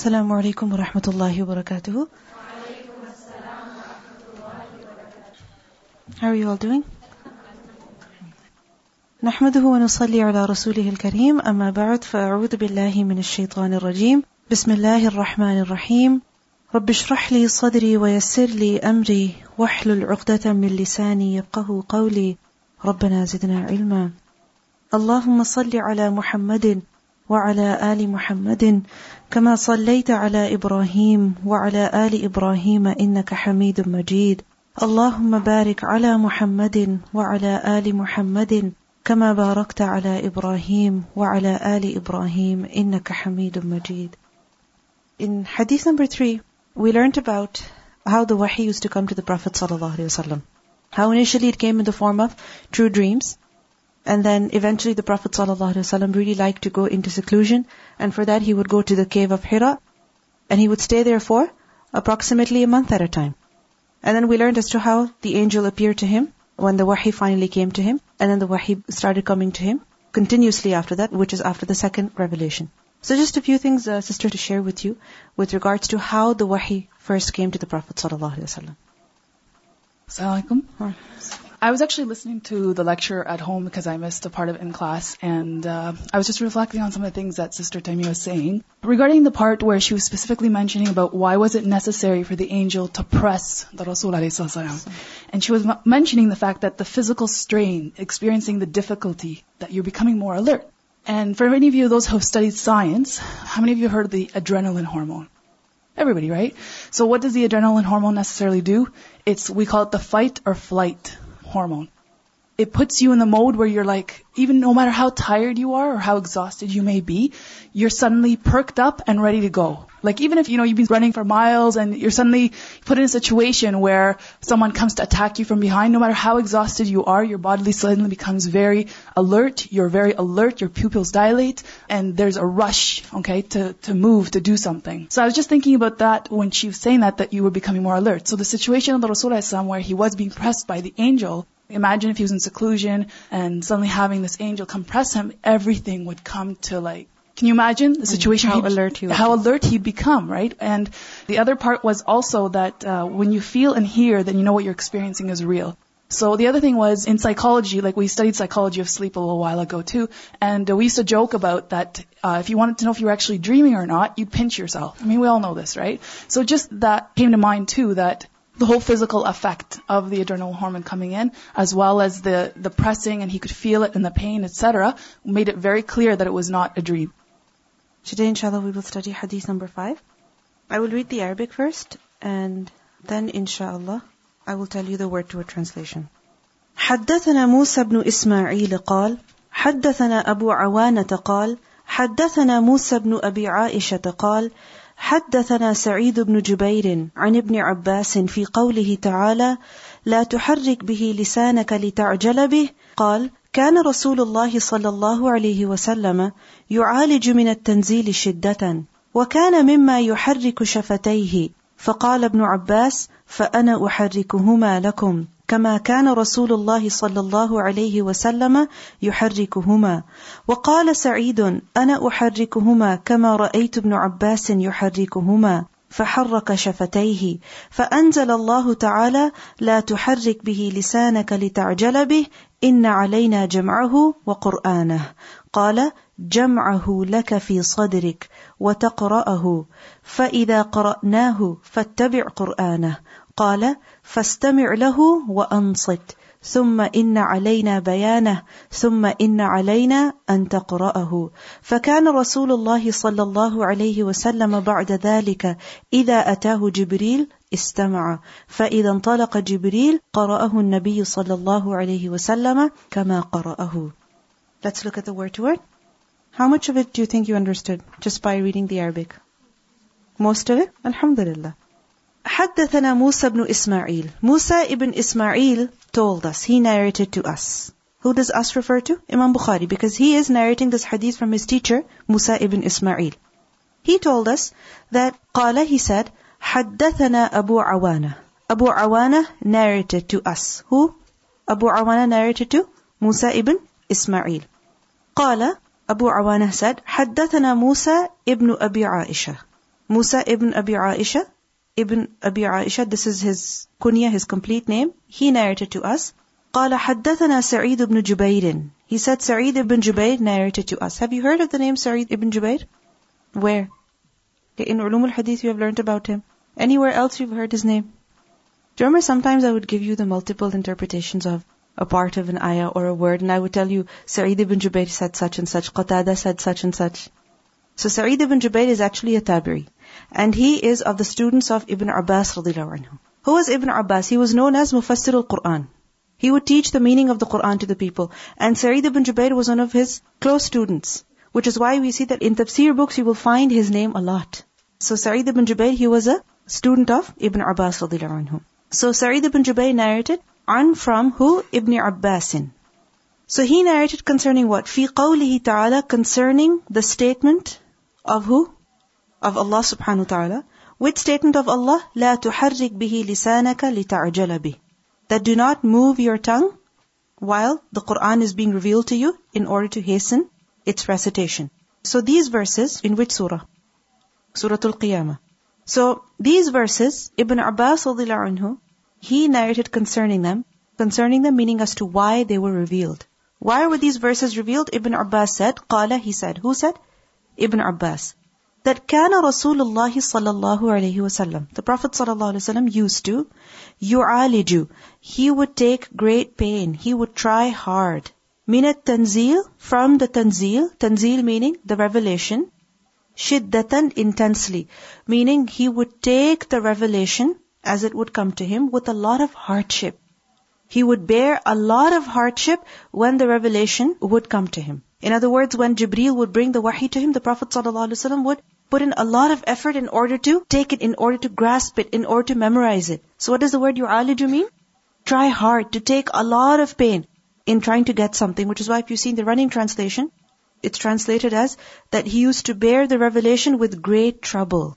السلام عليكم ورحمة الله وبركاته. How are you all doing? نحمده ونصلي على رسوله الكريم. أما بعد فأعوذ بالله من الشيطان الرجيم. بسم الله الرحمن الرحيم. رب اشرح لي صدري ويسر لي أمري. واحلل عقدة من لساني يفقه قولي. ربنا زدنا علما. اللهم صل على محمد وعلى آل محمد كما صليت على إبراهيم وعلى آل إبراهيم إنك حميد مجيد. اللهم بارك على محمد وعلى آل محمد كما باركت على إبراهيم وعلى آل إبراهيم إنك حميد مجيد. In hadith number three, we learned about how the wahi used to come to the Prophet ﷺ. How initially it came in the form of true dreams, and then eventually the Prophet ﷺ really liked to go into seclusion, and for that he would go to the cave of Hira, and he would stay there for approximately a month at a time. And then we learned as to how the angel appeared to him when the wahi finally came to him, and then the wahi started coming to him continuously after that, which is after the second revelation. So just a few things, uh, sister, to share with you with regards to how the wahi first came to the Prophet ﷺ. Assalamu alaikum. I was actually listening to the lecture at home because I missed a part of it in class, and uh, I was just reflecting on some of the things that Sister Taimi was saying regarding the part where she was specifically mentioning about why was it necessary for the angel to press the Rasul and she was m- mentioning the fact that the physical strain, experiencing the difficulty, that you're becoming more alert. And for many of you, those who have studied science, how many of you heard of the adrenaline hormone? Everybody, right? So what does the adrenaline hormone necessarily do? It's, we call it the fight or flight hormone. It puts you in the mode where you're like, even no matter how tired you are or how exhausted you may be, you're suddenly perked up and ready to go. Like even if, you know, you've been running for miles and you're suddenly put in a situation where someone comes to attack you from behind, no matter how exhausted you are, your body suddenly becomes very alert, you're very alert, your pupils dilate, and there's a rush, okay, to, to move, to do something. So I was just thinking about that when she was saying that, that you were becoming more alert. So the situation of the Rasulullah where he was being pressed by the angel, Imagine if he was in seclusion and suddenly having this angel come press him, everything would come to like can you imagine the situation? How alert he would How alert he'd become, right? And the other part was also that uh, when you feel and hear, then you know what you're experiencing is real. So the other thing was in psychology, like we studied psychology of sleep a little while ago too, and uh, we used to joke about that uh, if you wanted to know if you were actually dreaming or not, you'd pinch yourself. I mean, we all know this, right? So just that came to mind too, that the whole physical effect of the adrenal hormone coming in, as well as the, the pressing and he could feel it and the pain, etc., made it very clear that it was not a dream. Today, inshallah, we will study hadith number five. I will read the Arabic first, and then, inshallah, I will tell you the word to word translation. حدثنا موسى بن إسماعيل قال حدثنا أبو عوانة قال حدثنا موسى بن أبي عائشة قال حدثنا سعيد بن جبير عن ابن عباس في قوله تعالى لا تحرك به لسانك لتعجل به. قال كان رسول الله صلى الله عليه وسلم يعالج من التنزيل شدة وكان مما يحرك شفتيه. فقال ابن عباس فأنا أحركهما لكم. كما كان رسول الله صلى الله عليه وسلم يحركهما. وقال سعيد أنا أحركهما كما رأيت ابن عباس يحركهما. فحرك شفتيه. فأنزل الله تعالى لا تحرك به لسانك لتعجل به إن علينا جمعه وقرآنه. قال جمعه لك في صدرك وتقرأه. فإذا قرأناه فاتبع قرآنه. قال فاستمع له وأنصت ثم إن علينا بيانه ثم إن علينا أن تقرأه فكان رسول الله صلى الله عليه وسلم بعد ذلك إذا أتاه جبريل استمع فإذا انطلق جبريل قرأه النبي صلى الله عليه وسلم كما قرأه Let's look at the word to word. How much of it do you think you understood just by reading the Arabic? Most of it? Alhamdulillah. حدثنا موسى بن إسماعيل Musa ibn Ismail told us, he narrated to us. Who does us refer to? Imam Bukhari, because he is narrating this hadith from his teacher, Musa ibn Ismail. He told us that قال, he said, حدثنا أبو عوانة. Abu Awana narrated to us. Who? Abu Awana narrated to? Musa ibn Ismail. قال Abu Awana said, حدثنا موسى ibn Abi Aisha. Musa ibn Abi Aisha, ibn Abi Aisha, this is his kunya, his complete name. He narrated to us. قال حدثنا سعيد بن جبير. He said Sa'id ibn Jubayr narrated to us. Have you heard of the name Sa'id ibn Jubayr? Where? In Ulum al-Hadith you have learned about him. Anywhere else you've heard his name? Do you remember sometimes I would give you the multiple interpretations of a part of an ayah or a word and I would tell you Sa'id ibn Jubayr said such and such, Qatada said such and such. So Sa'id ibn Jubayr is actually a tabi'i. And he is of the students of Ibn Abbas radiallahu anhu. Who was Ibn Abbas? He was known as Mufassir al-Quran. He would teach the meaning of the Quran to the people. And Sa'id ibn Jubayr was one of his close students. Which is why we see that in tafsir books you will find his name a lot. So Sa'id ibn Jubayr, he was a student of Ibn Abbas radiallahu anhu. So Sa'id ibn Jubayr narrated, on from who? Ibn Abbasin. So he narrated concerning what? Fi qawlihi ta'ala, concerning the statement of who? Of Allah subhanahu wa ta'ala. Which statement of Allah? لا تحرك به لسانك لتعجل به. That do not move your tongue while the Quran is being revealed to you in order to hasten its recitation. So these verses, in which surah? Surah Al-Qiyamah. So these verses, Ibn Abbas anhu, he narrated concerning them, concerning them meaning as to why they were revealed. Why were these verses revealed? Ibn Abbas said, Qala, he said. Who said? Ibn Abbas. That kana Rasulullah sallallahu alayhi wasallam. The Prophet sallallahu alayhi wasallam used to, yu'aliju. He would take great pain. He would try hard. Minat tanzil, from the tanzil, tanzil meaning the revelation, shiddatan intensely, meaning he would take the revelation as it would come to him with a lot of hardship. He would bear a lot of hardship when the revelation would come to him. In other words, when Jibreel would bring the wahi to him, the Prophet ﷺ would put in a lot of effort in order to take it, in order to grasp it, in order to memorize it. So what does the word yu'aliju mean? Try hard, to take a lot of pain in trying to get something, which is why if you see in the running translation, it's translated as that he used to bear the revelation with great trouble.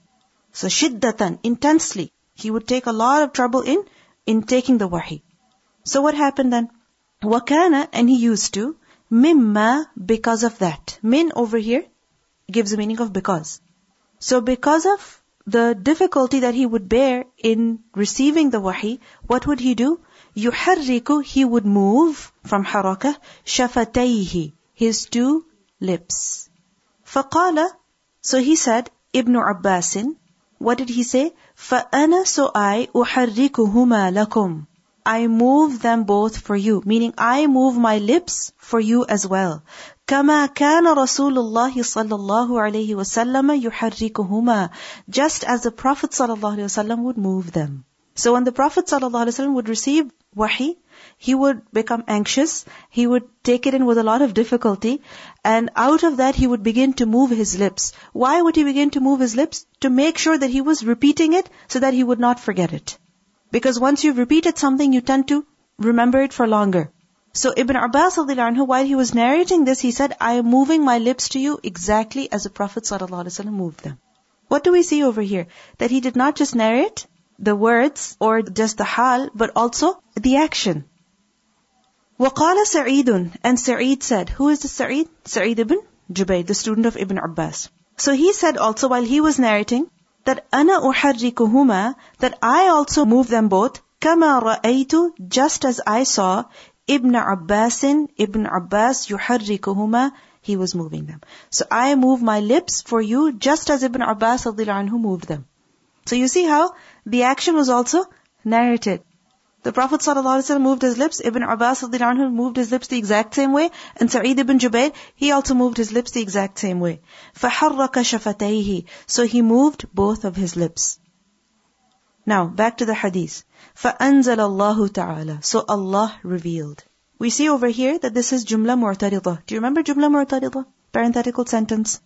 So shiddatan, intensely. He would take a lot of trouble in, in taking the wahi. So what happened then? Wakana, and he used to, mimma, because of that. Min over here gives the meaning of because. So because of the difficulty that he would bear in receiving the wahi, what would he do? يحرك, he would move from haraka, shafatayhi, his two lips. فقال, so he said, Ibn Abbasin, what did he say? فَأَنَا So I أُحَرِّكُهُمَا لَكُمْ I move them both for you, meaning I move my lips for you as well. كما كان رسول الله صلى الله عليه وسلم يحركهما just as the Prophet صلى الله عليه وسلم would move them. So when the Prophet صلى الله عليه وسلم would receive wahi, he would become anxious, he would take it in with a lot of difficulty, and out of that he would begin to move his lips. Why would he begin to move his lips? To make sure that he was repeating it so that he would not forget it. Because once you've repeated something, you tend to remember it for longer. So Ibn Abbas anhu, while he was narrating this, he said, I am moving my lips to you exactly as the Prophet ﷺ moved them. What do we see over here? That he did not just narrate the words or just the hal, but also the action. وقال سعيد and Sa'id said, who is the Sa'id? Sa'id ibn Jubayr, the student of Ibn Abbas. So he said also while he was narrating, that أنا أحركهما that I also move them both كما رأيت just as I saw Ibn Abbas Ibn Abbas يحركهما he was moving them. So I move my lips for you just as Ibn Abbas anhu moved them. So you see how the action was also narrated. The Prophet ﷺ moved his lips, Ibn Abbas anhu moved his lips the exact same way, and Sa'id ibn Jubayr, he also moved his lips the exact same way. فَحَرَّكَ شَفَتَيْهِ So he moved both of his lips. Now, back to the hadith. فَأَنزَلَ اللَّهُ تَعَالَى So Allah revealed. We see over here that this is Jumla Mu'tarida. Do you remember Jumla Mu'tarida? Parenthetical sentence.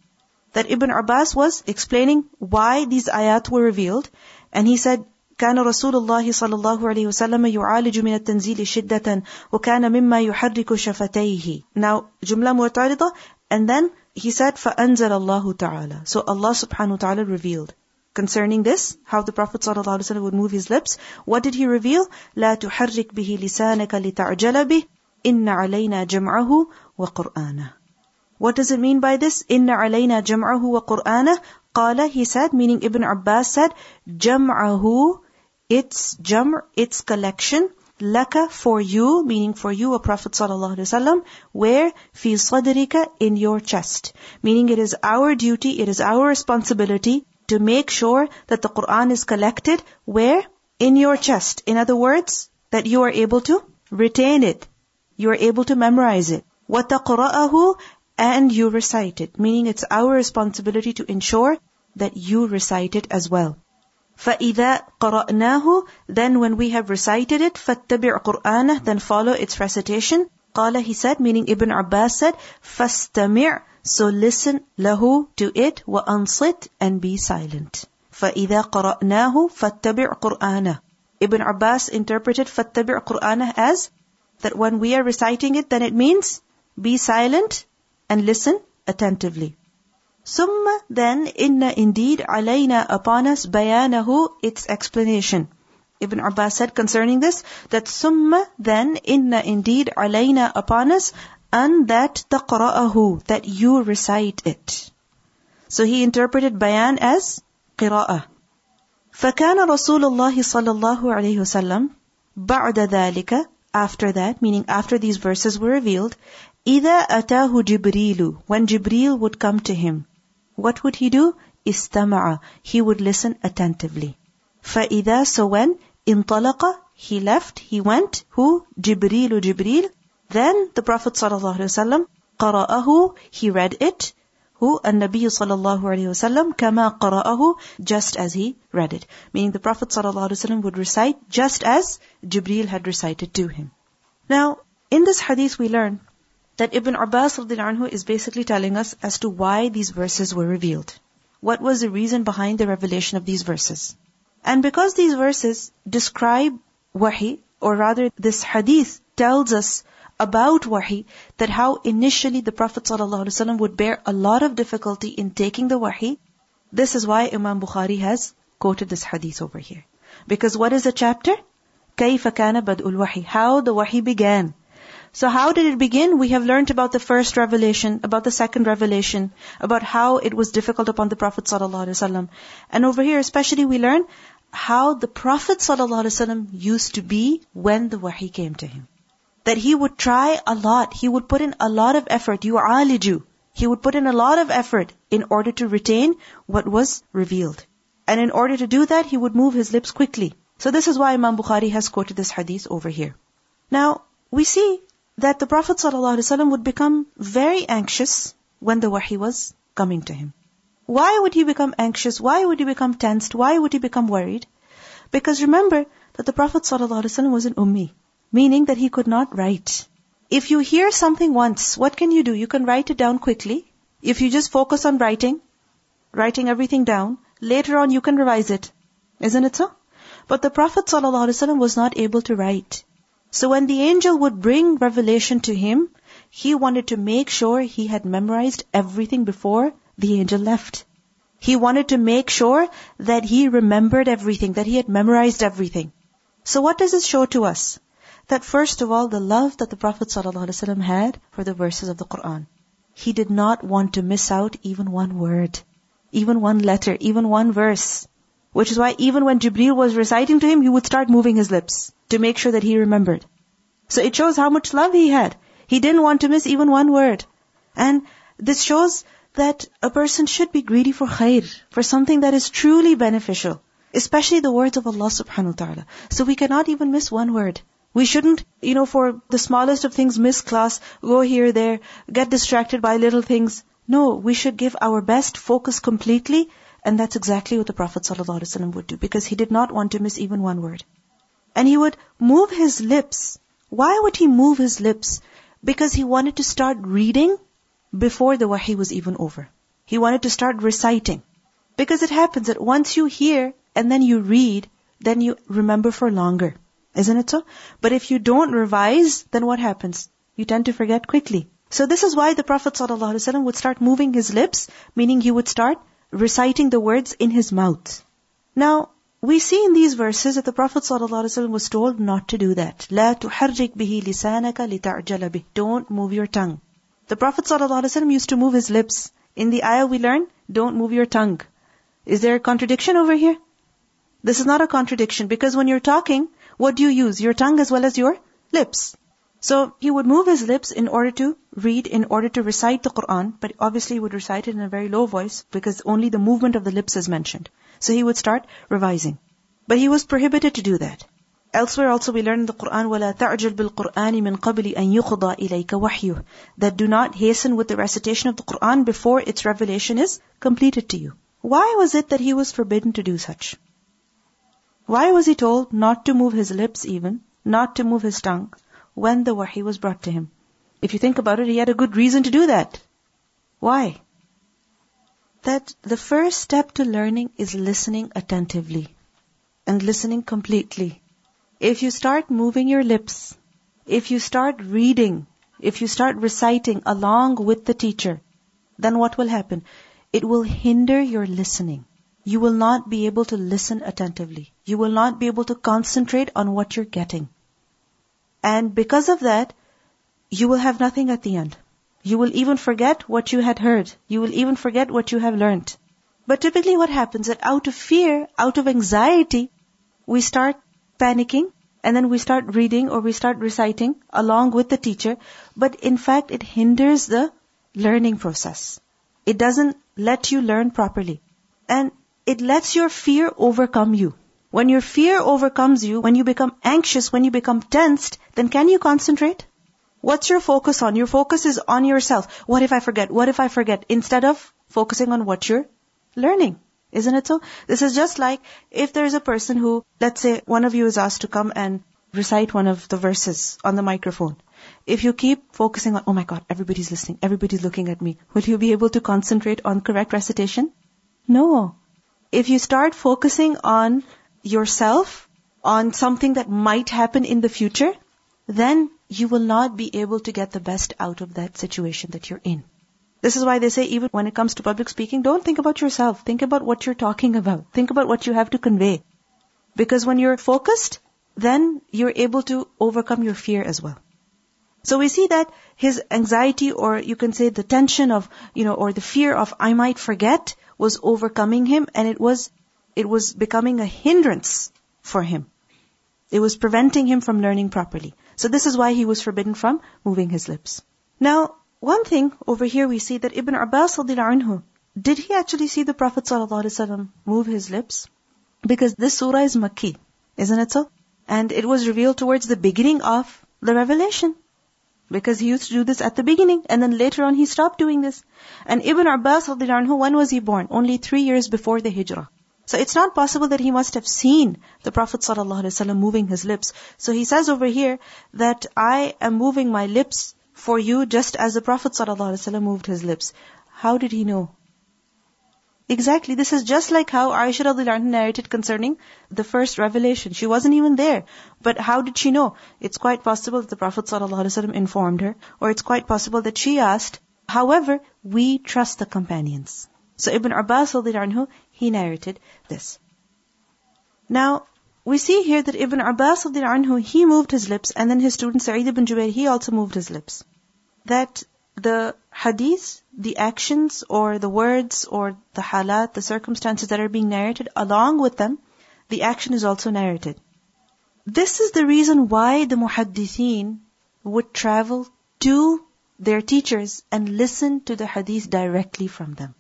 That Ibn Abbas was explaining why these ayat were revealed. And he said, كان رسول الله صلى الله عليه وسلم يعالج من التنزيل شدة وكان مما يحرك شفتيه. Now, جملة معترضة and then he said فأنزل الله تعالى. So Allah subhanahu wa ta'ala revealed. Concerning this, how the Prophet ﷺ would move his lips, what did he reveal? لا تحرك به لسانك لتعجل به إن علينا جمعه وقرآنه. What does it mean by this? إن علينا جمعه وقرآنه Qala, he said, meaning Ibn Abbas said, Jam'ahu, its jam', its collection, laka for you, meaning for you, a Prophet ﷺ, where fi sadrika in your chest. Meaning it is our duty, it is our responsibility to make sure that the Quran is collected where? In your chest. In other words, that you are able to retain it. You are able to memorize it. وَتَقْرَأَهُ And you recite it. Meaning it's our responsibility to ensure that you recite it as well. فَإِذَا قَرَأْنَاهُ Then when we have recited it, فَاتَّبِعْ قُرْآنَهُ Then follow its recitation. قال he said, meaning Ibn Abbas said, فَاسْتَمِعْ So listen lahu to it, وَأَنصِتْ And be silent. فَإِذَا قَرَأْنَاهُ فَاتَّبِعْ قُرْآنَهُ Ibn Abbas interpreted فَاتَّبِعْ قُرْآنَهُ as that when we are reciting it, then it means be silent and listen attentively. Summa then inna indeed alayna upon us bayanahu its explanation. Ibn Abbas said concerning this that summa then inna indeed alayna upon us and that taqra'ahu that you recite it. So he interpreted bayan as qira'ah. فكان رسول الله صلى الله عليه وسلم بعد ذلك after that meaning after these verses were revealed إذا أتاه جبريل when Jibril would come to him what would he do? Istama'a. He would listen attentively. فَإِذَا So when انطلق He left, he went. Who? Jibreel, Jibreel. Then the Prophet ﷺ قرأه He read it. Who? النبي صلى الله عليه وسلم كما قرأه just as he read it. Meaning the Prophet ﷺ would recite just as Jibreel had recited to him. Now, in this hadith we learn that Ibn Abbas anhu is basically telling us as to why these verses were revealed. What was the reason behind the revelation of these verses? And because these verses describe wahi, or rather this hadith tells us about wahi, that how initially the Prophet ﷺ would bear a lot of difficulty in taking the wahi, this is why Imam Bukhari has quoted this hadith over here. Because what is the chapter? كيف كان بدء الوحي How the wahi began. So how did it begin? We have learned about the first revelation, about the second revelation, about how it was difficult upon the Prophet ﷺ. And over here especially we learn how the Prophet ﷺ used to be when the wahi came to him. That he would try a lot, he would put in a lot of effort, yu'aliju. He would put in a lot of effort in order to retain what was revealed. And in order to do that, he would move his lips quickly. So this is why Imam Bukhari has quoted this hadith over here. Now, we see that the Prophet ﷺ would become very anxious when the wahi was coming to him. Why would he become anxious? Why would he become tensed? Why would he become worried? Because remember that the Prophet ﷺ was an ummi, meaning that he could not write. If you hear something once, what can you do? You can write it down quickly. If you just focus on writing, writing everything down, later on you can revise it. Isn't it so? But the Prophet ﷺ was not able to write. So when the angel would bring revelation to him, he wanted to make sure he had memorized everything before the angel left. He wanted to make sure that he remembered everything, that he had memorized everything. So what does this show to us? That first of all, the love that the Prophet ﷺ had for the verses of the Quran. He did not want to miss out even one word, even one letter, even one verse. Which is why even when Jibreel was reciting to him, he would start moving his lips to make sure that he remembered. So it shows how much love he had. He didn't want to miss even one word. And this shows that a person should be greedy for khair, for something that is truly beneficial. Especially the words of Allah subhanahu wa ta'ala. So we cannot even miss one word. We shouldn't, you know, for the smallest of things miss class, go here, there, get distracted by little things. No, we should give our best, focus completely, and that's exactly what the Prophet ﷺ would do, because he did not want to miss even one word. And he would move his lips. Why would he move his lips? Because he wanted to start reading before the wahi was even over. He wanted to start reciting. Because it happens that once you hear and then you read, then you remember for longer. Isn't it so? But if you don't revise, then what happens? You tend to forget quickly. So this is why the Prophet ﷺ would start moving his lips, meaning he would start reciting the words in his mouth. Now, we see in these verses that the Prophet ﷺ was told not to do that. لا تحرك به لسانك لتعجل به. Don't move your tongue. The Prophet ﷺ used to move his lips. In the ayah we learn, don't move your tongue. Is there a contradiction over here? This is not a contradiction because when you're talking, what do you use? Your tongue as well as your lips. So he would move his lips in order to read, in order to recite the Quran, but obviously he would recite it in a very low voice because only the movement of the lips is mentioned. So he would start revising. But he was prohibited to do that. Elsewhere also we learn in the Quran, وَلَا تَعْجَلْ بِالْقُرْآنِ مِنْ قَبْلِ أَنْ يُقْضَى إِلَيْكَ وَحْيُهُ That do not hasten with the recitation of the Quran before its revelation is completed to you. Why was it that he was forbidden to do such? Why was he told not to move his lips even, not to move his tongue, when the wahi was brought to him? If you think about it, he had a good reason to do that. Why? That the first step to learning is listening attentively and listening completely. If you start moving your lips, if you start reading, if you start reciting along with the teacher, then what will happen? It will hinder your listening you will not be able to listen attentively. You will not be able to concentrate on what you're getting. And because of that, you will have nothing at the end. You will even forget what you had heard. You will even forget what you have learned. But typically what happens that out of fear, out of anxiety, we start panicking and then we start reading or we start reciting along with the teacher. But in fact, it hinders the learning process. It doesn't let you learn properly. And it lets your fear overcome you. When your fear overcomes you, when you become anxious, when you become tensed, then can you concentrate? What's your focus on? Your focus is on yourself. What if I forget? What if I forget? Instead of focusing on what you're learning. Isn't it so? This is just like if there's a person who, let's say one of you is asked to come and recite one of the verses on the microphone. If you keep focusing on, oh my god, everybody's listening, everybody's looking at me, will you be able to concentrate on correct recitation? No if you start focusing on yourself, on something that might happen in the future, then you will not be able to get the best out of that situation that you're in. This is why they say even when it comes to public speaking, don't think about yourself. Think about what you're talking about. Think about what you have to convey. Because when you're focused, then you're able to overcome your fear as well. So we see that his anxiety or you can say the tension of, you know, or the fear of I might forget was overcoming him and it was, it was becoming a hindrance for him. It was preventing him from learning properly. So this is why he was forbidden from moving his lips. Now, one thing over here we see that Ibn Abbas anhu, did he actually see the Prophet ﷺ move his lips? Because this surah is Makki, isn't it so? And it was revealed towards the beginning of the revelation. Because he used to do this at the beginning, and then later on he stopped doing this. And Ibn Abbas, anhu, when was he born? Only three years before the hijrah. So it's not possible that he must have seen the Prophet ﷺ moving his lips. So he says over here that I am moving my lips for you just as the Prophet ﷺ moved his lips. How did he know? Exactly. This is just like how Aisha radiallahu narrated concerning the first revelation. She wasn't even there. But how did she know? It's quite possible that the Prophet ﷺ informed her, or it's quite possible that she asked. However, we trust the companions. So Ibn Abbas radiallahu he narrated this. Now, we see here that Ibn Abbas radiallahu he moved his lips, and then his student Sa'id ibn Jubair, he also moved his lips. That the hadith, the actions or the words or the halat, the circumstances that are being narrated, along with them, the action is also narrated. This is the reason why the muhaddithin would travel to their teachers and listen to the hadith directly from them.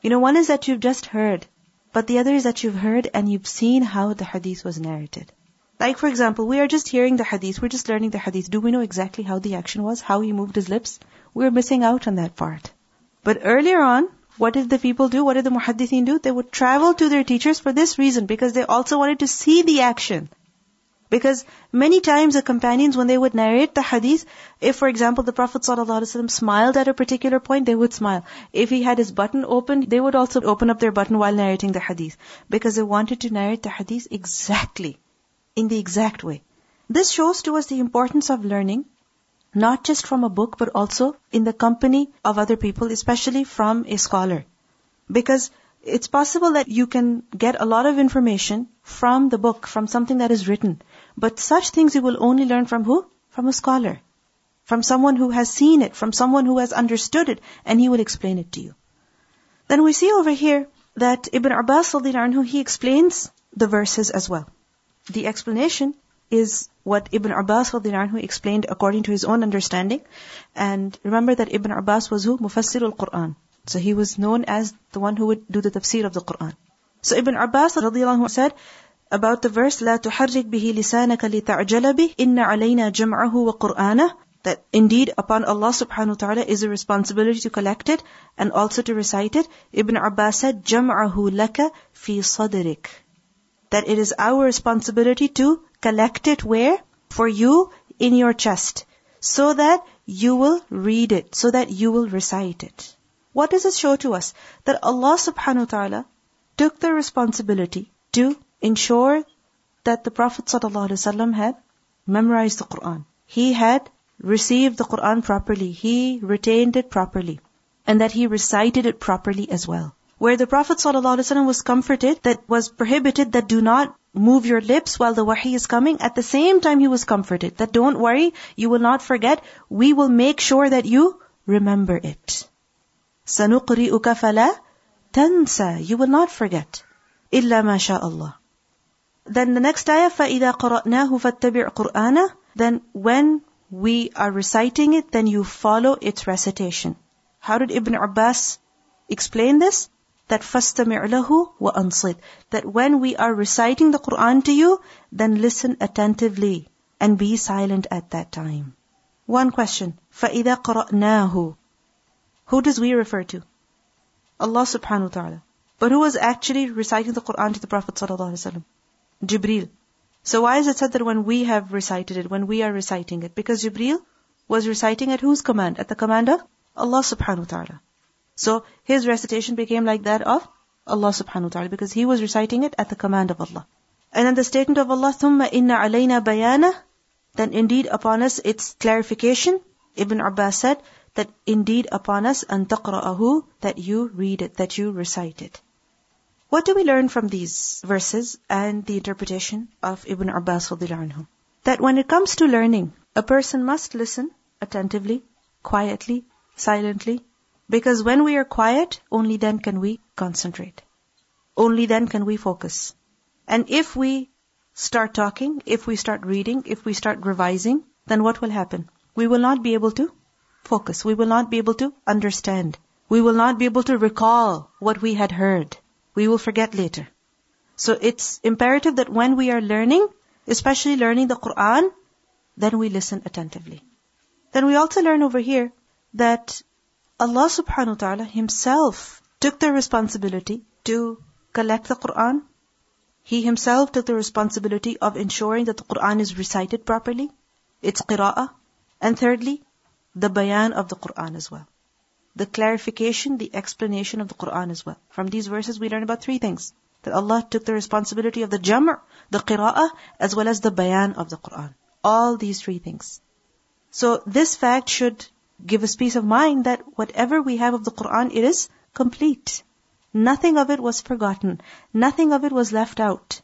You know, one is that you've just heard, but the other is that you've heard and you've seen how the hadith was narrated. Like for example, we are just hearing the hadith, we're just learning the hadith. Do we know exactly how the action was, how he moved his lips? We're missing out on that part. But earlier on, what did the people do? What did the muhaddithin do? They would travel to their teachers for this reason, because they also wanted to see the action. Because many times the companions, when they would narrate the hadith, if for example the Prophet ﷺ smiled at a particular point, they would smile. If he had his button open, they would also open up their button while narrating the hadith. Because they wanted to narrate the hadith exactly, in the exact way. This shows to us the importance of learning not just from a book, but also in the company of other people, especially from a scholar. Because it's possible that you can get a lot of information from the book, from something that is written. But such things you will only learn from who? From a scholar. From someone who has seen it, from someone who has understood it, and he will explain it to you. Then we see over here that Ibn Abbas anhu, he explains the verses as well. The explanation is what Ibn Abbas anhu explained according to his own understanding. And remember that Ibn Abbas was who? Mufassir al-Quran. So he was known as the one who would do the tafsir of the Quran. So Ibn Abbas radiallahu said about the verse, لا تحرك به لسانك لتعجل به إن علينا جمعه وقرآنه that indeed upon Allah subhanahu wa ta'ala is a responsibility to collect it and also to recite it. Ibn Abbas said, جَمْعَهُ لَكَ فِي صَدْرِكَ That it is our responsibility to collect it where? For you in your chest. So that you will read it, so that you will recite it. What does it show to us? That Allah subhanahu wa ta'ala took the responsibility to ensure that the Prophet ﷺ had memorized the Quran. He had received the Quran properly. He retained it properly. And that he recited it properly as well. Where the Prophet ﷺ was comforted that was prohibited that do not move your lips while the wahi is coming. At the same time he was comforted that don't worry, you will not forget. We will make sure that you remember it. سَنُقْرِئُكَ فَلَا تَنْسَى You will not forget. إِلَّا مَا شَاءَ اللَّهِ Then the next ayah, فَإِذَا قَرَأْنَاهُ فَاتَّبِعْ قُرْآنَهُ Then when we are reciting it, then you follow its recitation. How did Ibn Abbas explain this? That فَاسْتَمِعْ لَهُ وَأَنصِتْ That when we are reciting the Quran to you, then listen attentively and be silent at that time. One question. فَإِذَا قَرَأْنَاهُ Who does we refer to? Allah subhanahu wa ta'ala. But who was actually reciting the Quran to the Prophet sallallahu alaihi wasallam? Jibreel. So why is it said that when we have recited it, when we are reciting it? Because Jibreel was reciting at whose command? At the command of Allah subhanahu wa ta'ala. So his recitation became like that of Allah subhanahu wa ta'ala because he was reciting it at the command of Allah. And then the statement of Allah, ثُمَّ إِنَّ عَلَيْنَا بَيَانَهُ Then indeed upon us its clarification. Ibn Abbas said that indeed upon us أَن تَقْرَأَهُ That you read it, that you recite it. What do we learn from these verses and the interpretation of Ibn Abbas anhu? That when it comes to learning, a person must listen attentively, quietly, silently, because when we are quiet, only then can we concentrate. Only then can we focus. And if we start talking, if we start reading, if we start revising, then what will happen? We will not be able to focus. We will not be able to understand. We will not be able to recall what we had heard we will forget later. So it's imperative that when we are learning, especially learning the Quran, then we listen attentively. Then we also learn over here that Allah subhanahu wa ta'ala himself took the responsibility to collect the Quran. He himself took the responsibility of ensuring that the Quran is recited properly, its qira'ah, and thirdly, the bayan of the Quran as well the clarification, the explanation of the Quran as well. From these verses we learn about three things. That Allah took the responsibility of the jam', the qira'ah, as well as the bayan of the Quran. All these three things. So this fact should give us peace of mind that whatever we have of the Quran, it is complete. Nothing of it was forgotten. Nothing of it was left out.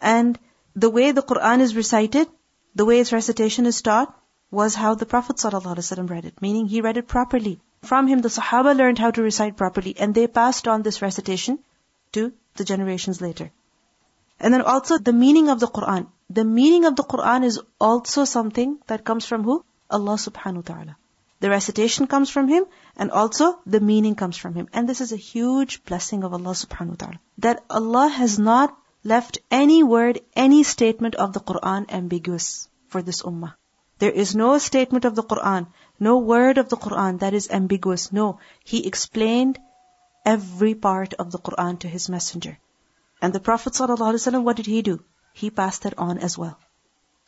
And the way the Quran is recited, the way its recitation is taught, was how the Prophet ﷺ read it. Meaning he read it properly. From him, the Sahaba learned how to recite properly, and they passed on this recitation to the generations later. And then also the meaning of the Quran. The meaning of the Quran is also something that comes from who? Allah subhanahu wa ta'ala. The recitation comes from Him, and also the meaning comes from Him. And this is a huge blessing of Allah subhanahu wa ta'ala. That Allah has not left any word, any statement of the Quran ambiguous for this ummah. There is no statement of the Quran, no word of the Quran that is ambiguous. No, He explained every part of the Quran to His Messenger. And the Prophet ﷺ, what did he do? He passed it on as well.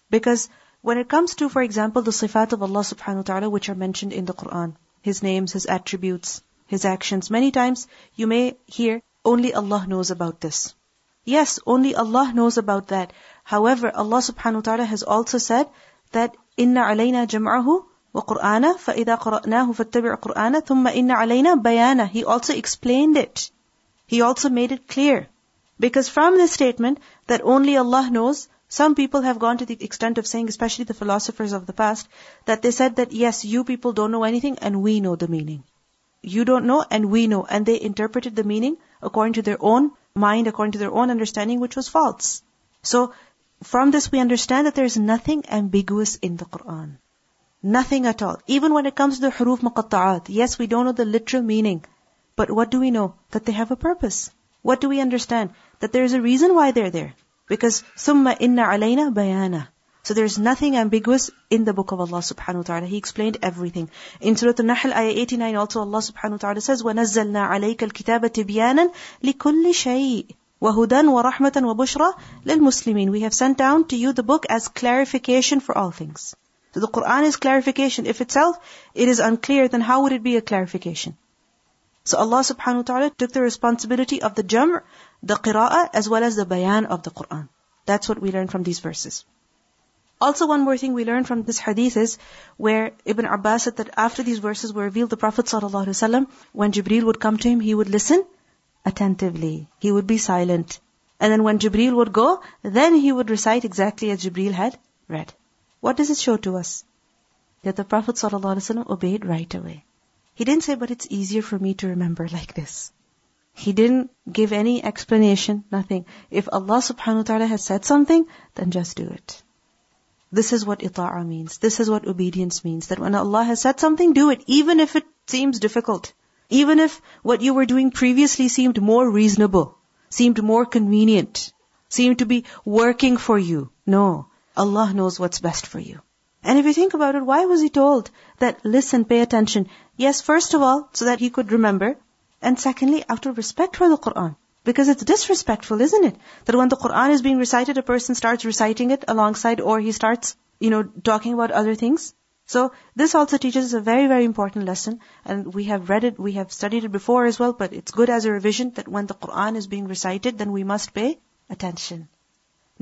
Because when it comes to, for example, the sifat of Allah subhanahu wa ta'ala, which are mentioned in the Quran, His names, His attributes, His actions, many times you may hear, only Allah knows about this. Yes, only Allah knows about that. However, Allah subhanahu wa ta'ala has also said that إن علينا جمعه وقرآنه فإذا قرأناه فاتبع قرآنه ثم إن علينا بيانه He also explained it. He also made it clear. Because from this statement that only Allah knows, some people have gone to the extent of saying, especially the philosophers of the past, that they said that yes, you people don't know anything and we know the meaning. You don't know and we know. And they interpreted the meaning according to their own mind, according to their own understanding, which was false. So, from this we understand that there is nothing ambiguous in the Quran. Nothing at all. Even when it comes to the huruf muqatta'at, yes, we don't know the literal meaning. But what do we know? That they have a purpose. What do we understand? That there is a reason why they're there. Because ثُمَّ إِنَّ عَلَيْنَا بَيَانًا So there's nothing ambiguous in the book of Allah subhanahu wa ta'ala. He explained everything. In Surah An-Nahl, ayah 89 also Allah subhanahu wa ta'ala says, وَنَزَّلْنَا عَلَيْكَ الْكِتَابَ تِبْيَانًا لِكُلِّ شَيْءٍ وَهُدًى وَرَحْمَةً وَبُشْرًى لِلْمُسْلِمِينَ We have sent down to you the book as clarification for all things. So the Quran is clarification. If itself, it is unclear, then how would it be a clarification? So Allah subhanahu wa ta'ala took the responsibility of the jam', the qira'ah, as well as the bayan of the Quran. That's what we learn from these verses. Also, one more thing we learn from this hadith is where Ibn Abbas said that after these verses were revealed, the Prophet ﷺ, when Jibreel would come to him, he would listen attentively. He would be silent. And then when Jibreel would go, then he would recite exactly as Jibreel had read. What does it show to us? That the Prophet ﷺ obeyed right away. He didn't say, but it's easier for me to remember like this. He didn't give any explanation, nothing. If Allah subhanahu wa ta'ala has said something, then just do it. This is what ita'a means. This is what obedience means. That when Allah has said something, do it, even if it seems difficult. Even if what you were doing previously seemed more reasonable, seemed more convenient, seemed to be working for you. No. Allah knows what's best for you. And if you think about it, why was he told that listen, pay attention? Yes, first of all, so that he could remember. And secondly, out of respect for the Quran. Because it's disrespectful, isn't it? That when the Quran is being recited, a person starts reciting it alongside or he starts, you know, talking about other things. So this also teaches us a very, very important lesson. And we have read it, we have studied it before as well, but it's good as a revision that when the Quran is being recited, then we must pay attention.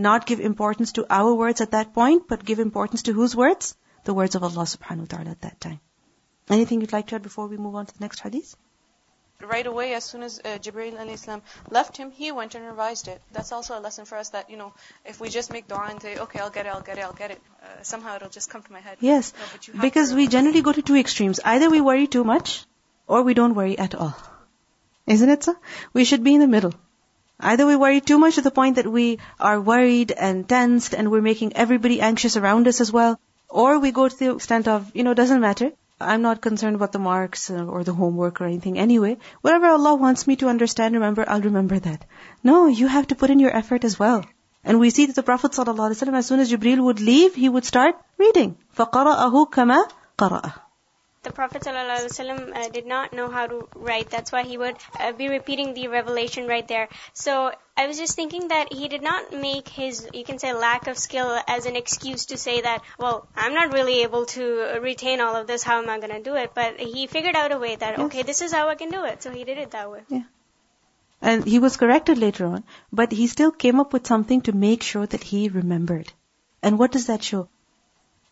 Not give importance to our words at that point, but give importance to whose words? The words of Allah subhanahu wa ta'ala at that time. Anything you'd like to add before we move on to the next hadith? right away, as soon as uh, Jibreel alayhi left him, he went and revised it. That's also a lesson for us that, you know, if we just make dua and say, okay, I'll get it, I'll get it, I'll get it, uh, somehow it'll just come to my head. Yes, no, because we generally go to two extremes. Either we worry too much, or we don't worry at all. Isn't it so? We should be in the middle. Either we worry too much to the point that we are worried and tensed and we're making everybody anxious around us as well, or we go to the extent of, you know, doesn't matter. I'm not concerned about the marks or the homework or anything anyway. Whatever Allah wants me to understand, remember, I'll remember that. No, you have to put in your effort as well. And we see that the Prophet ﷺ, as soon as Jibreel would leave, he would start reading. فَقَرَأَهُ كَمَا قَرَأَهُ the Prophet ﷺ uh, did not know how to write. That's why he would uh, be repeating the revelation right there. So I was just thinking that he did not make his, you can say, lack of skill as an excuse to say that, well, I'm not really able to retain all of this. How am I going to do it? But he figured out a way that, yes. okay, this is how I can do it. So he did it that way. Yeah. And he was corrected later on, but he still came up with something to make sure that he remembered. And what does that show?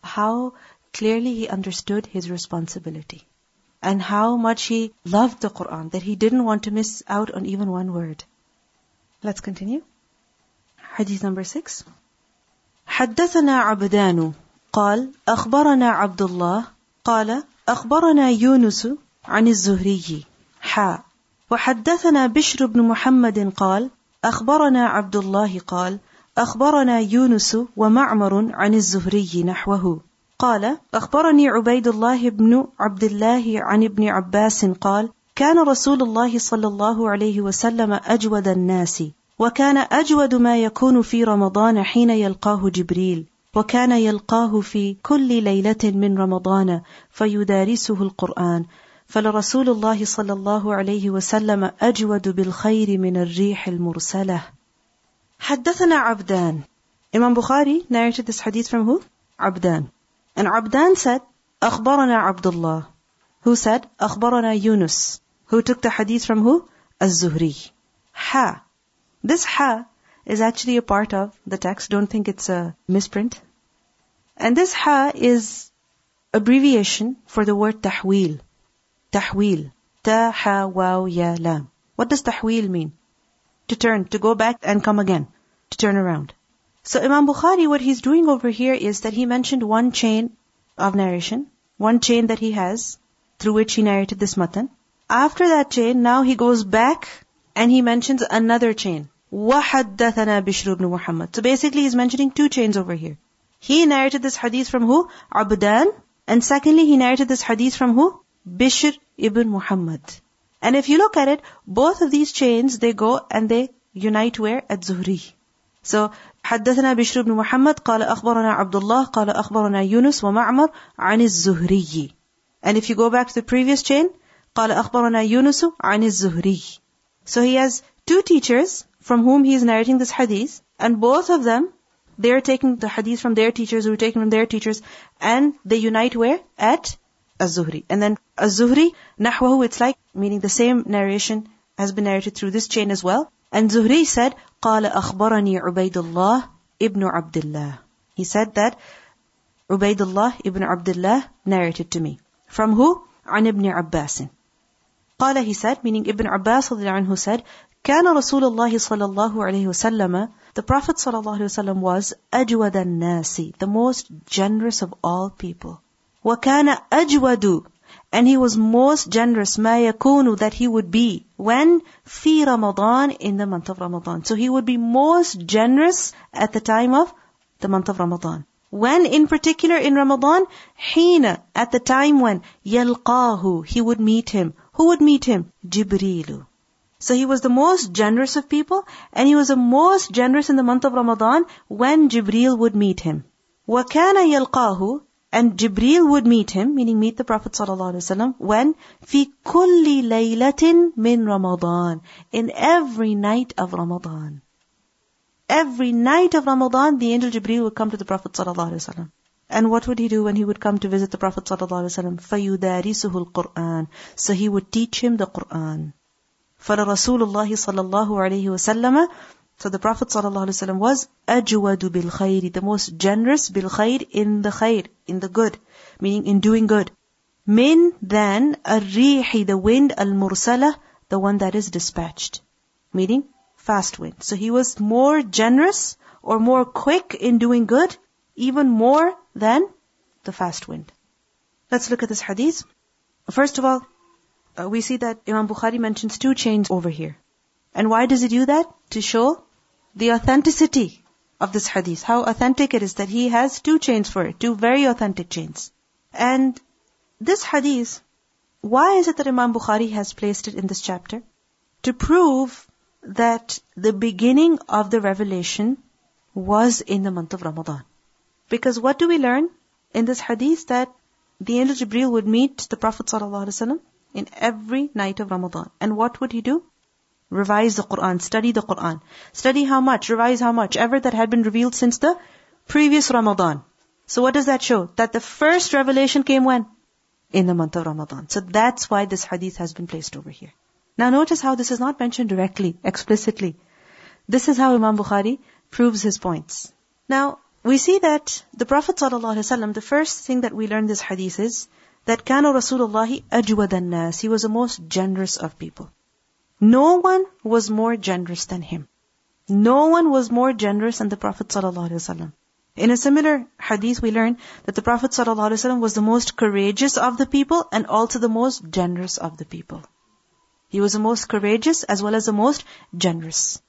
How clearly he understood his responsibility and how much he loved the Quran that he didn't want to miss out on even one word. Let's continue. Hadith number six. حدثنا عبدان قال أخبرنا عبد الله قال أخبرنا يونس عن الزهري حاء وحدثنا بشر بن محمد قال أخبرنا عبد الله قال أخبرنا يونس ومعمر عن الزهري نحوه قال أخبرني عبيد الله بن عبد الله عن ابن عباس قال كان رسول الله صلى الله عليه وسلم أجود الناس وكان أجود ما يكون في رمضان حين يلقاه جبريل وكان يلقاه في كل ليلة من رمضان فيدارسه القرآن فلرسول الله صلى الله عليه وسلم أجود بالخير من الريح المرسلة حدثنا عبدان Imam Bukhari narrated this hadith from who? Abdan. And Abdan said, أخبرنا Abdullah. Who said, أخبرنا Yunus. Who took the hadith from who? Az-Zuhri. Ha. This ha is actually a part of the text. Don't think it's a misprint. And this ha is abbreviation for the word tahwil. Tahwil. Ta, ha, waw, ya, lam. What does tahwil mean? To turn, to go back and come again. To turn around. So Imam Bukhari, what he's doing over here is that he mentioned one chain of narration, one chain that he has, through which he narrated this matan. After that chain, now he goes back and he mentions another chain. وَحَدَّثَنَا بِشْرُ بْنُ Muhammad. So basically he's mentioning two chains over here. He narrated this hadith from who? Abdan. And secondly, he narrated this hadith from who? Bishr ibn Muhammad. And if you look at it, both of these chains, they go and they unite where? At Zuhri. So, حدثنا بشر بن محمد قال أخبرنا عبد الله قال أخبرنا يونس ومعمر عن الزهري. And if you go back to the previous chain, قال أخبرنا يونس عن الزهري. So he has two teachers from whom he is narrating this hadith, and both of them, they are taking the hadith from their teachers, who are taking from their teachers, and they unite where? At Az-Zuhri. And then Az-Zuhri, nahwahu, it's like, meaning the same narration has been narrated through this chain as well. And Zuhri said, قال أخبرني عبيد الله ابن عبد الله. He said that Ubaidullah ibn Abdullah narrated to me. From who? عن ابن عباس. قال he said, meaning Ibn Abbas عنه said, كان رسول الله صلى الله عليه وسلم The Prophet صلى الله عليه وسلم was أجود الناس, the most generous of all people. وكان أجود and he was most generous ما يكون that he would be when في رمضان in the month of Ramadan. So he would be most generous at the time of the month of Ramadan. When in particular in Ramadan, حين at the time when يلقاه he would meet him who would meet him? Jibreel. So he was the most generous of people and he was the most generous in the month of Ramadan when Jibreel would meet him. وَكَانَ يَلْقَاهُ and Jibreel would meet him, meaning meet the Prophet ﷺ, when fi kulli laylatin min Ramadan, in every night of Ramadan. Every night of Ramadan, the angel Jibreel would come to the Prophet ﷺ. And what would he do when he would come to visit the Prophet ﷺ? فَيُدَارِسُهُ الْقُرْآنِ So he would teach him the Qur'an. فَلَرَسُولُ اللَّهِ صَلَى اللَّهُ عَلَيْهِ وَسَلَّمَ so the Prophet ﷺ was ajwadu bil khayri, the most generous bil khayr in the khayr, in the good, meaning in doing good. Min than arrihi, the wind, al mursala, the one that is dispatched, meaning fast wind. So he was more generous or more quick in doing good, even more than the fast wind. Let's look at this hadith. First of all, uh, we see that Imam Bukhari mentions two chains over here. And why does he do that? To show the authenticity of this hadith. How authentic it is that he has two chains for it. Two very authentic chains. And this hadith, why is it that Imam Bukhari has placed it in this chapter? To prove that the beginning of the revelation was in the month of Ramadan. Because what do we learn in this hadith? That the angel Jibreel would meet the Prophet ﷺ in every night of Ramadan. And what would he do? Revise the Quran, study the Quran. Study how much, revise how much, ever that had been revealed since the previous Ramadan. So what does that show? That the first revelation came when? In the month of Ramadan. So that's why this hadith has been placed over here. Now notice how this is not mentioned directly, explicitly. This is how Imam Bukhari proves his points. Now, we see that the Prophet ﷺ, the first thing that we learn this hadith is that كان رسول الله أجود الناس. He was the most generous of people. No one was more generous than him. No one was more generous than the Prophet ﷺ. In a similar hadith, we learn that the Prophet ﷺ was the most courageous of the people and also the most generous of the people. He was the most courageous as well as the most generous.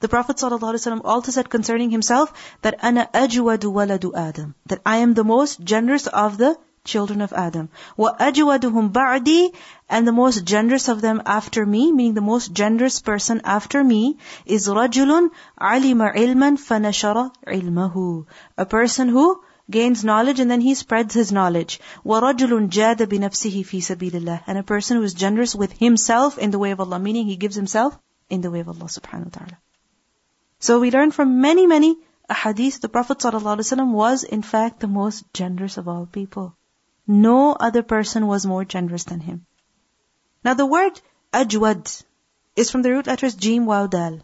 The Prophet ﷺ also said concerning himself that أَنَا أَجْوَدُ وَلَدُ آدَمَ That I am the most generous of the children of Adam. وَأَجْوَدُهُمْ بَعْدِي And the most generous of them after me, meaning the most generous person after me, is رَجُلٌ عَلِمَ عِلْمًا فَنَشَرَ عِلْمَهُ A person who gains knowledge and then he spreads his knowledge. وَرَجُلٌ جَادَ بِنَفْسِهِ فِي سَبِيلِ اللَّهِ And a person who is generous with himself in the way of Allah, meaning he gives himself in the way of Allah subhanahu wa ta'ala. So we learn from many, many hadith, the Prophet ﷺ was in fact the most generous of all people. No other person was more generous than him. Now the word ajwad is from the root letters jim waw dal.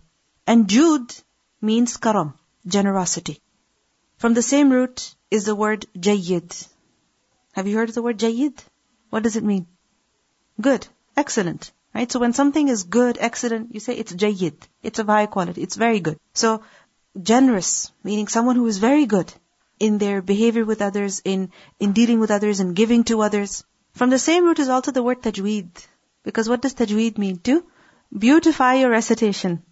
And jud means karam, generosity. From the same root is the word jayyid. Have you heard of the word jayyid? What does it mean? Good, excellent. Right? So when something is good, excellent, you say it's jayyid. It's of high quality. It's very good. So generous, meaning someone who is very good in their behavior with others, in, in dealing with others, and giving to others. From the same root is also the word tajweed. Because what does tajweed mean? To beautify your recitation.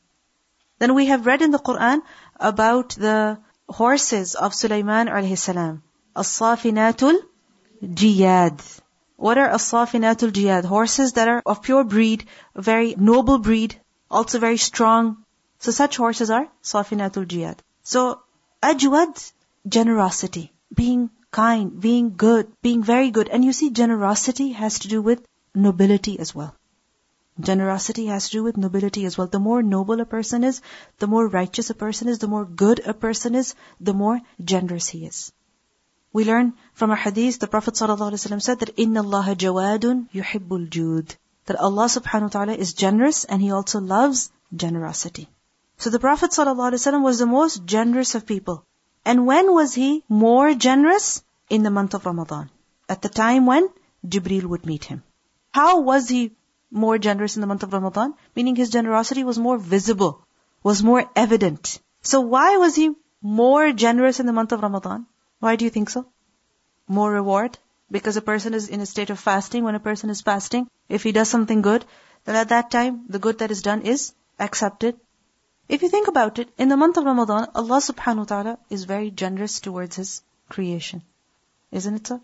Then we have read in the Quran about the horses of Sulaiman alayhi salam. As-safinatul jiyad. What are as-safinatul jiyad? Horses that are of pure breed, very noble breed, also very strong. So such horses are safinatul jiyad. So ajwad, generosity, being kind, being good, being very good. And you see, generosity has to do with nobility as well. Generosity has to do with nobility as well. The more noble a person is, the more righteous a person is, the more good a person is, the more generous he is. We learn from a hadith, the Prophet ﷺ said that, إِنَّ اللَّهَ جَوَادٌ يُحِبُّ الْجُودِ That Allah subhanahu wa ta'ala is generous and He also loves generosity. So the Prophet ﷺ was the most generous of people. And when was he more generous? In the month of Ramadan. At the time when Jibreel would meet him. How was he more generous in the month of Ramadan? Meaning his generosity was more visible, was more evident. So why was he more generous in the month of Ramadan? Why do you think so? More reward? Because a person is in a state of fasting. When a person is fasting, if he does something good, then at that time, the good that is done is accepted. If you think about it, in the month of Ramadan, Allah subhanahu wa ta'ala is very generous towards His creation. Isn't it so?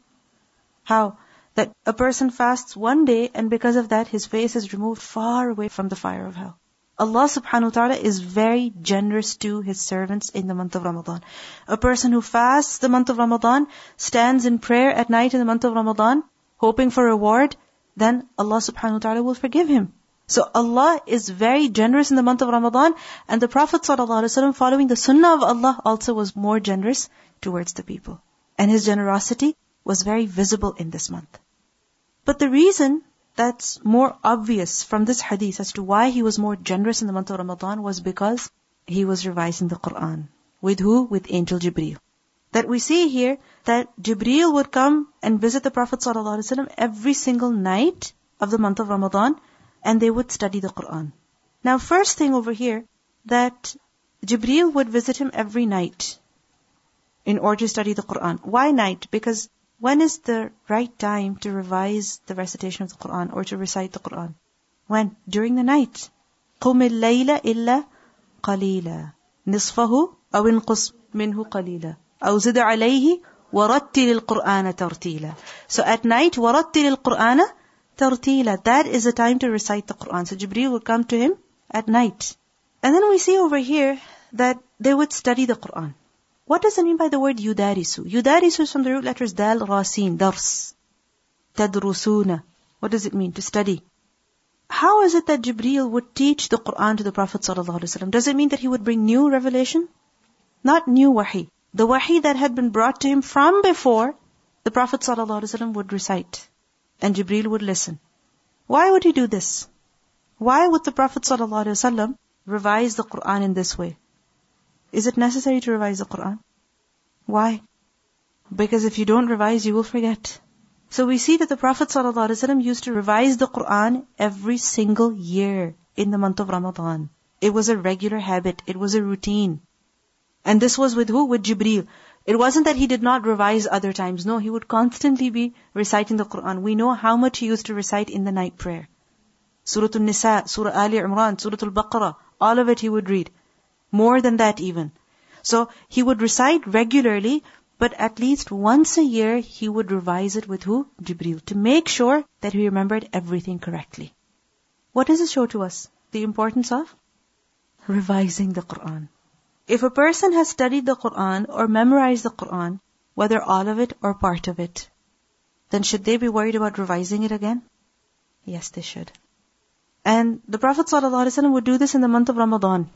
How? that a person fasts one day and because of that his face is removed far away from the fire of hell. Allah subhanahu wa ta'ala is very generous to His servants in the month of Ramadan. A person who fasts the month of Ramadan, stands in prayer at night in the month of Ramadan, hoping for reward, then Allah subhanahu wa ta'ala will forgive him. So Allah is very generous in the month of Ramadan and the Prophet ﷺ following the sunnah of Allah also was more generous towards the people. And his generosity was very visible in this month. But the reason that's more obvious from this hadith as to why he was more generous in the month of Ramadan was because he was revising the Quran. With who? With Angel Jibreel. That we see here that Jibreel would come and visit the Prophet ﷺ every single night of the month of Ramadan and they would study the Quran. Now first thing over here, that Jibreel would visit him every night in order to study the Quran. Why night? Because when is the right time to revise the recitation of the Quran or to recite the Quran? When? During the night. قُمِ اللَّيْلَ إِلَّا قَلِيلًا نِصْفَهُ أَوْ انقص مِنْهُ قَلِيلًا أَوْ زِدْ عَلَيْهِ وَرَتِّلِ الْقُرْآنَ تَرْتِيلًا So at night, وَرَتِّلِ الْقُرْآنَ تَرْتِيلًا That is the time to recite the Quran. So Jibreel would come to him at night. And then we see over here that they would study the Quran. What does it mean by the word yudarisu? Yudarisu is from the root letters dal, rasin, dars. Tadrusuna. What does it mean? To study. How is it that Jibreel would teach the Quran to the Prophet ﷺ? Does it mean that he would bring new revelation? Not new wahi. The wahi that had been brought to him from before, the Prophet ﷺ would recite. And Jibreel would listen. Why would he do this? Why would the Prophet ﷺ revise the Quran in this way? Is it necessary to revise the Quran? Why? Because if you don't revise, you will forget. So we see that the Prophet ﷺ used to revise the Quran every single year in the month of Ramadan. It was a regular habit. It was a routine. And this was with who? With Jibreel. It wasn't that he did not revise other times. No, he would constantly be reciting the Quran. We know how much he used to recite in the night prayer. Surah Al-Nisa, Surah Ali Imran, Surah Al-Baqarah, all of it he would read. More than that even. So he would recite regularly, but at least once a year he would revise it with who? Jibreel. To make sure that he remembered everything correctly. What does it show to us? The importance of revising the Quran. If a person has studied the Quran or memorized the Quran, whether all of it or part of it, then should they be worried about revising it again? Yes, they should. And the Prophet ﷺ would do this in the month of Ramadan.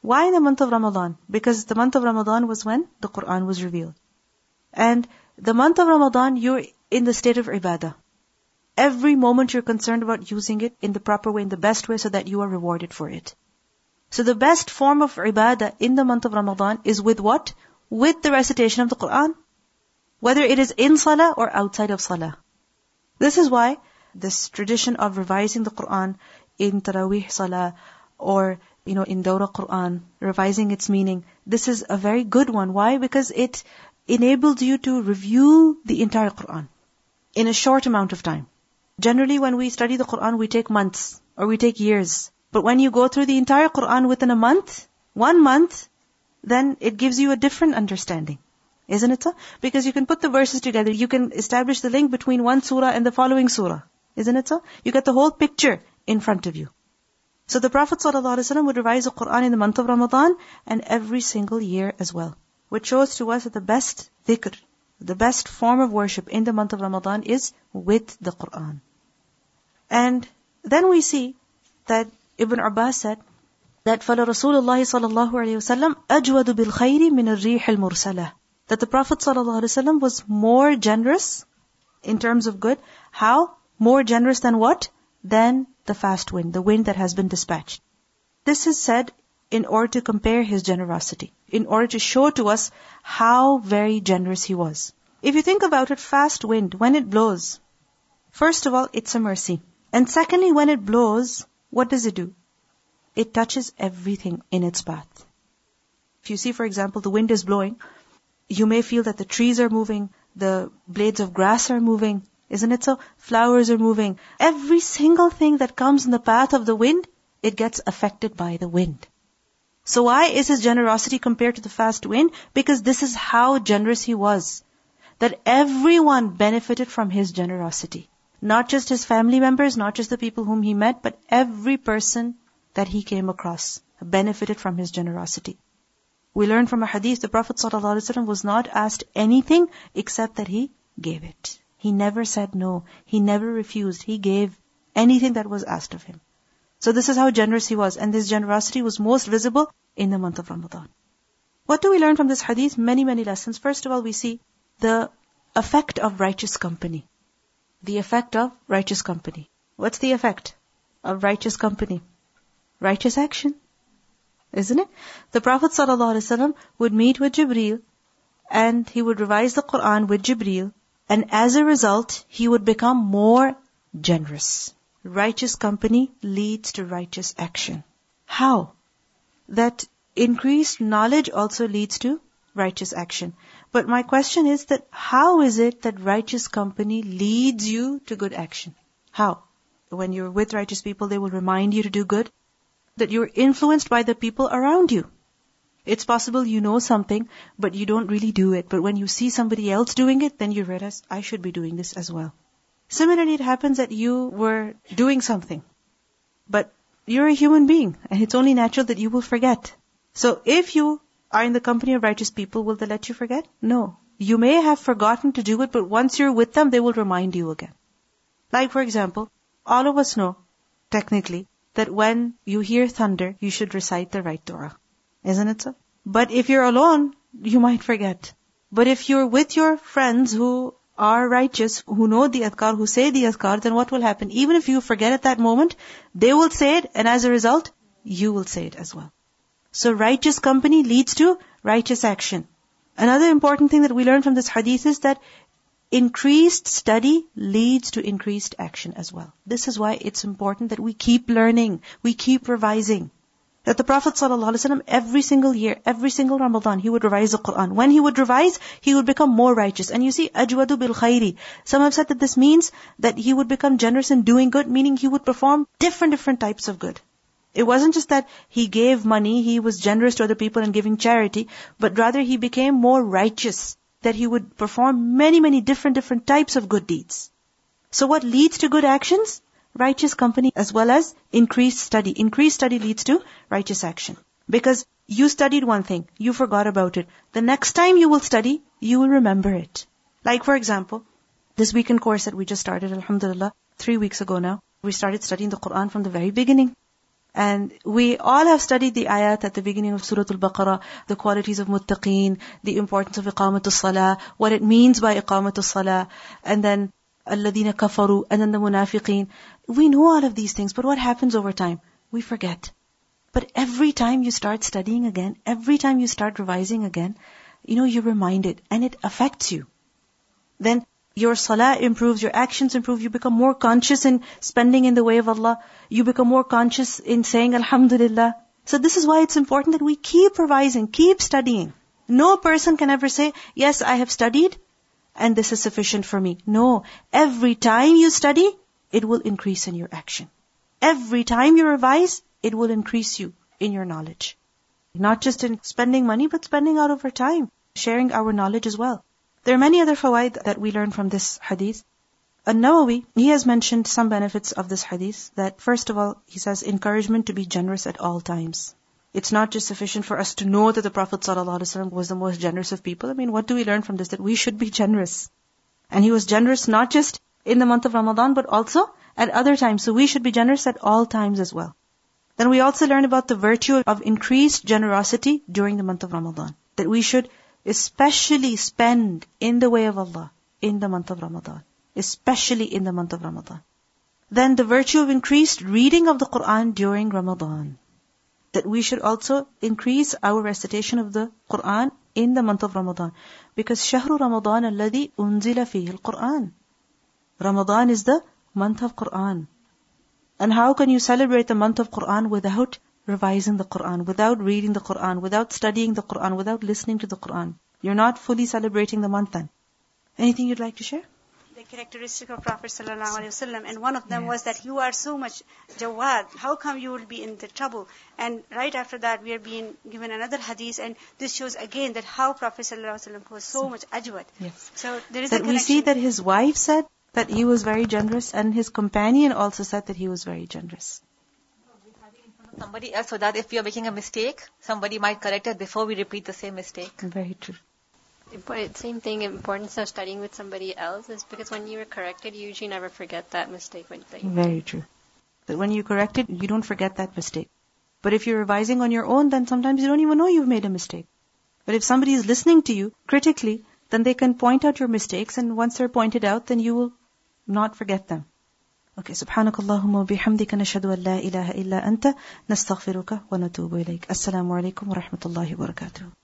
Why in the month of Ramadan? Because the month of Ramadan was when the Quran was revealed. And the month of Ramadan, you're in the state of ibadah. Every moment you're concerned about using it in the proper way, in the best way, so that you are rewarded for it. So the best form of ibadah in the month of Ramadan is with what? With the recitation of the Quran. Whether it is in salah or outside of salah. This is why this tradition of revising the Quran in Taraweeh salah or you know, in Dawra Quran, revising its meaning. This is a very good one. Why? Because it enables you to review the entire Quran in a short amount of time. Generally, when we study the Quran, we take months or we take years. But when you go through the entire Quran within a month, one month, then it gives you a different understanding. Isn't it so? Because you can put the verses together. You can establish the link between one surah and the following surah. Isn't it so? You get the whole picture in front of you. So the Prophet ﷺ would revise the Quran in the month of Ramadan and every single year as well. Which shows to us that the best dhikr, the best form of worship in the month of Ramadan is with the Quran. And then we see that Ibn Abbas said that فَلَرَسُولُ اللَّهِ صَلَى اللَّهُ عَلَيْهِ وسلم أَجْوَدُ بِالْخَيْرِ مِنَ الرِّيحِ الْمُرْسَلَةِ That the Prophet ﷺ was more generous in terms of good. How? More generous than what? Than the fast wind, the wind that has been dispatched. This is said in order to compare his generosity, in order to show to us how very generous he was. If you think about it, fast wind, when it blows, first of all, it's a mercy. And secondly, when it blows, what does it do? It touches everything in its path. If you see, for example, the wind is blowing, you may feel that the trees are moving, the blades of grass are moving, isn't it so? Flowers are moving. Every single thing that comes in the path of the wind, it gets affected by the wind. So why is his generosity compared to the fast wind? Because this is how generous he was. That everyone benefited from his generosity. Not just his family members, not just the people whom he met, but every person that he came across benefited from his generosity. We learn from a hadith the Prophet ﷺ was not asked anything except that he gave it. He never said no. He never refused. He gave anything that was asked of him. So this is how generous he was. And this generosity was most visible in the month of Ramadan. What do we learn from this hadith? Many, many lessons. First of all, we see the effect of righteous company. The effect of righteous company. What's the effect of righteous company? Righteous action. Isn't it? The Prophet ﷺ would meet with Jibreel and he would revise the Quran with Jibreel and as a result, he would become more generous. Righteous company leads to righteous action. How? That increased knowledge also leads to righteous action. But my question is that how is it that righteous company leads you to good action? How? When you're with righteous people, they will remind you to do good. That you're influenced by the people around you. It's possible you know something, but you don't really do it. But when you see somebody else doing it, then you realize, I should be doing this as well. Similarly, it happens that you were doing something, but you're a human being, and it's only natural that you will forget. So if you are in the company of righteous people, will they let you forget? No. You may have forgotten to do it, but once you're with them, they will remind you again. Like, for example, all of us know, technically, that when you hear thunder, you should recite the right dua. Isn't it so? But if you're alone, you might forget. But if you're with your friends who are righteous, who know the adhkar, who say the adhkar, then what will happen? Even if you forget at that moment, they will say it, and as a result, you will say it as well. So righteous company leads to righteous action. Another important thing that we learn from this hadith is that increased study leads to increased action as well. This is why it's important that we keep learning, we keep revising. That the Prophet ﷺ every single year, every single Ramadan, he would revise the Quran. When he would revise, he would become more righteous. And you see, ajwadu bil khairi. Some have said that this means that he would become generous in doing good, meaning he would perform different, different types of good. It wasn't just that he gave money, he was generous to other people and giving charity, but rather he became more righteous, that he would perform many, many different, different types of good deeds. So what leads to good actions? Righteous company as well as increased study. Increased study leads to righteous action. Because you studied one thing, you forgot about it. The next time you will study, you will remember it. Like for example, this weekend course that we just started, alhamdulillah, three weeks ago now, we started studying the Quran from the very beginning. And we all have studied the ayat at the beginning of Surah Al-Baqarah, the qualities of muttaqeen, the importance of iqamatul salah, what it means by iqamatul salah, and then الَّذِينَ كَفَرُوا, and then the munafiqeen. We know all of these things, but what happens over time? We forget. But every time you start studying again, every time you start revising again, you know, you're reminded, and it affects you. Then your salah improves, your actions improve, you become more conscious in spending in the way of Allah, you become more conscious in saying Alhamdulillah. So this is why it's important that we keep revising, keep studying. No person can ever say, yes, I have studied, and this is sufficient for me. No. Every time you study, it will increase in your action. Every time you revise, it will increase you in your knowledge. Not just in spending money, but spending out of our time, sharing our knowledge as well. There are many other fawaid that we learn from this hadith. An-Nawawi, he has mentioned some benefits of this hadith, that first of all, he says encouragement to be generous at all times. It's not just sufficient for us to know that the Prophet ﷺ was the most generous of people. I mean, what do we learn from this? That we should be generous. And he was generous not just in the month of Ramadan, but also at other times. So we should be generous at all times as well. Then we also learn about the virtue of increased generosity during the month of Ramadan. That we should especially spend in the way of Allah in the month of Ramadan. Especially in the month of Ramadan. Then the virtue of increased reading of the Quran during Ramadan. That we should also increase our recitation of the Quran in the month of Ramadan. Because Shahru Ramadan الذي أنزل فيه القرآن. Ramadan is the month of Quran. And how can you celebrate the month of Quran without revising the Quran, without reading the Quran, without studying the Quran, without listening to the Quran? You're not fully celebrating the month then. Anything you'd like to share? the characteristic of Prophet ﷺ, and one of them yes. was that you are so much jawad. How come you will be in the trouble? And right after that, we are being given another hadith, and this shows again that how Prophet ﷺ was so much ajwad. Yes. So there is that we see that his wife said that he was very generous, and his companion also said that he was very generous. Somebody else, so that if we are making a mistake, somebody might correct it before we repeat the same mistake. Very true. Same thing, importance of studying with somebody else is because when you are corrected, you usually never forget that mistake. That you Very true. That when you correct it, you don't forget that mistake. But if you're revising on your own, then sometimes you don't even know you've made a mistake. But if somebody is listening to you critically, then they can point out your mistakes, and once they're pointed out, then you will not forget them. Okay, سبحانك اللهم وبحمدك نشهد أن لا إله إلا أنت نستغفرك ونتوب إليك. السلام عليكم ورحمة الله وبركاته.